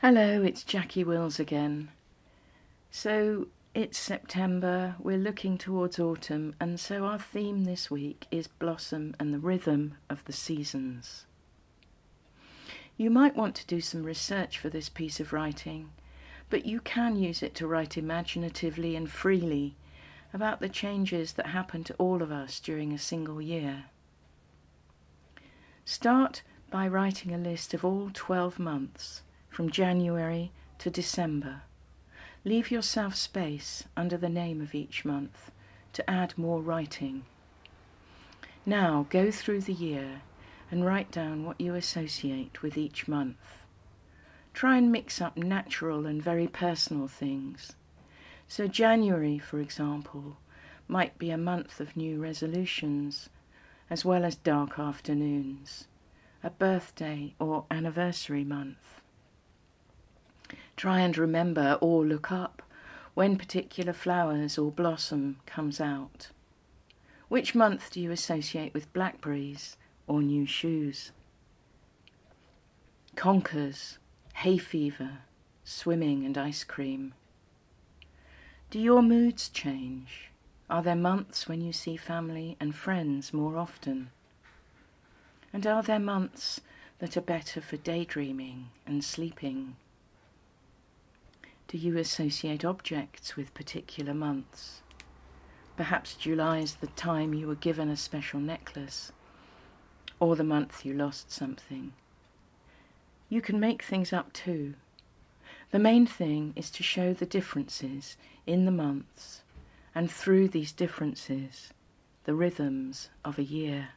Hello, it's Jackie Wills again. So it's September, we're looking towards autumn, and so our theme this week is blossom and the rhythm of the seasons. You might want to do some research for this piece of writing, but you can use it to write imaginatively and freely about the changes that happen to all of us during a single year. Start by writing a list of all 12 months from January to December. Leave yourself space under the name of each month to add more writing. Now go through the year and write down what you associate with each month. Try and mix up natural and very personal things. So, January, for example, might be a month of new resolutions, as well as dark afternoons, a birthday or anniversary month. Try and remember or look up when particular flowers or blossom comes out. Which month do you associate with blackberries or new shoes? Conkers, hay fever, swimming and ice cream. Do your moods change? Are there months when you see family and friends more often? And are there months that are better for daydreaming and sleeping? Do you associate objects with particular months? Perhaps July is the time you were given a special necklace, or the month you lost something. You can make things up too. The main thing is to show the differences in the months, and through these differences, the rhythms of a year.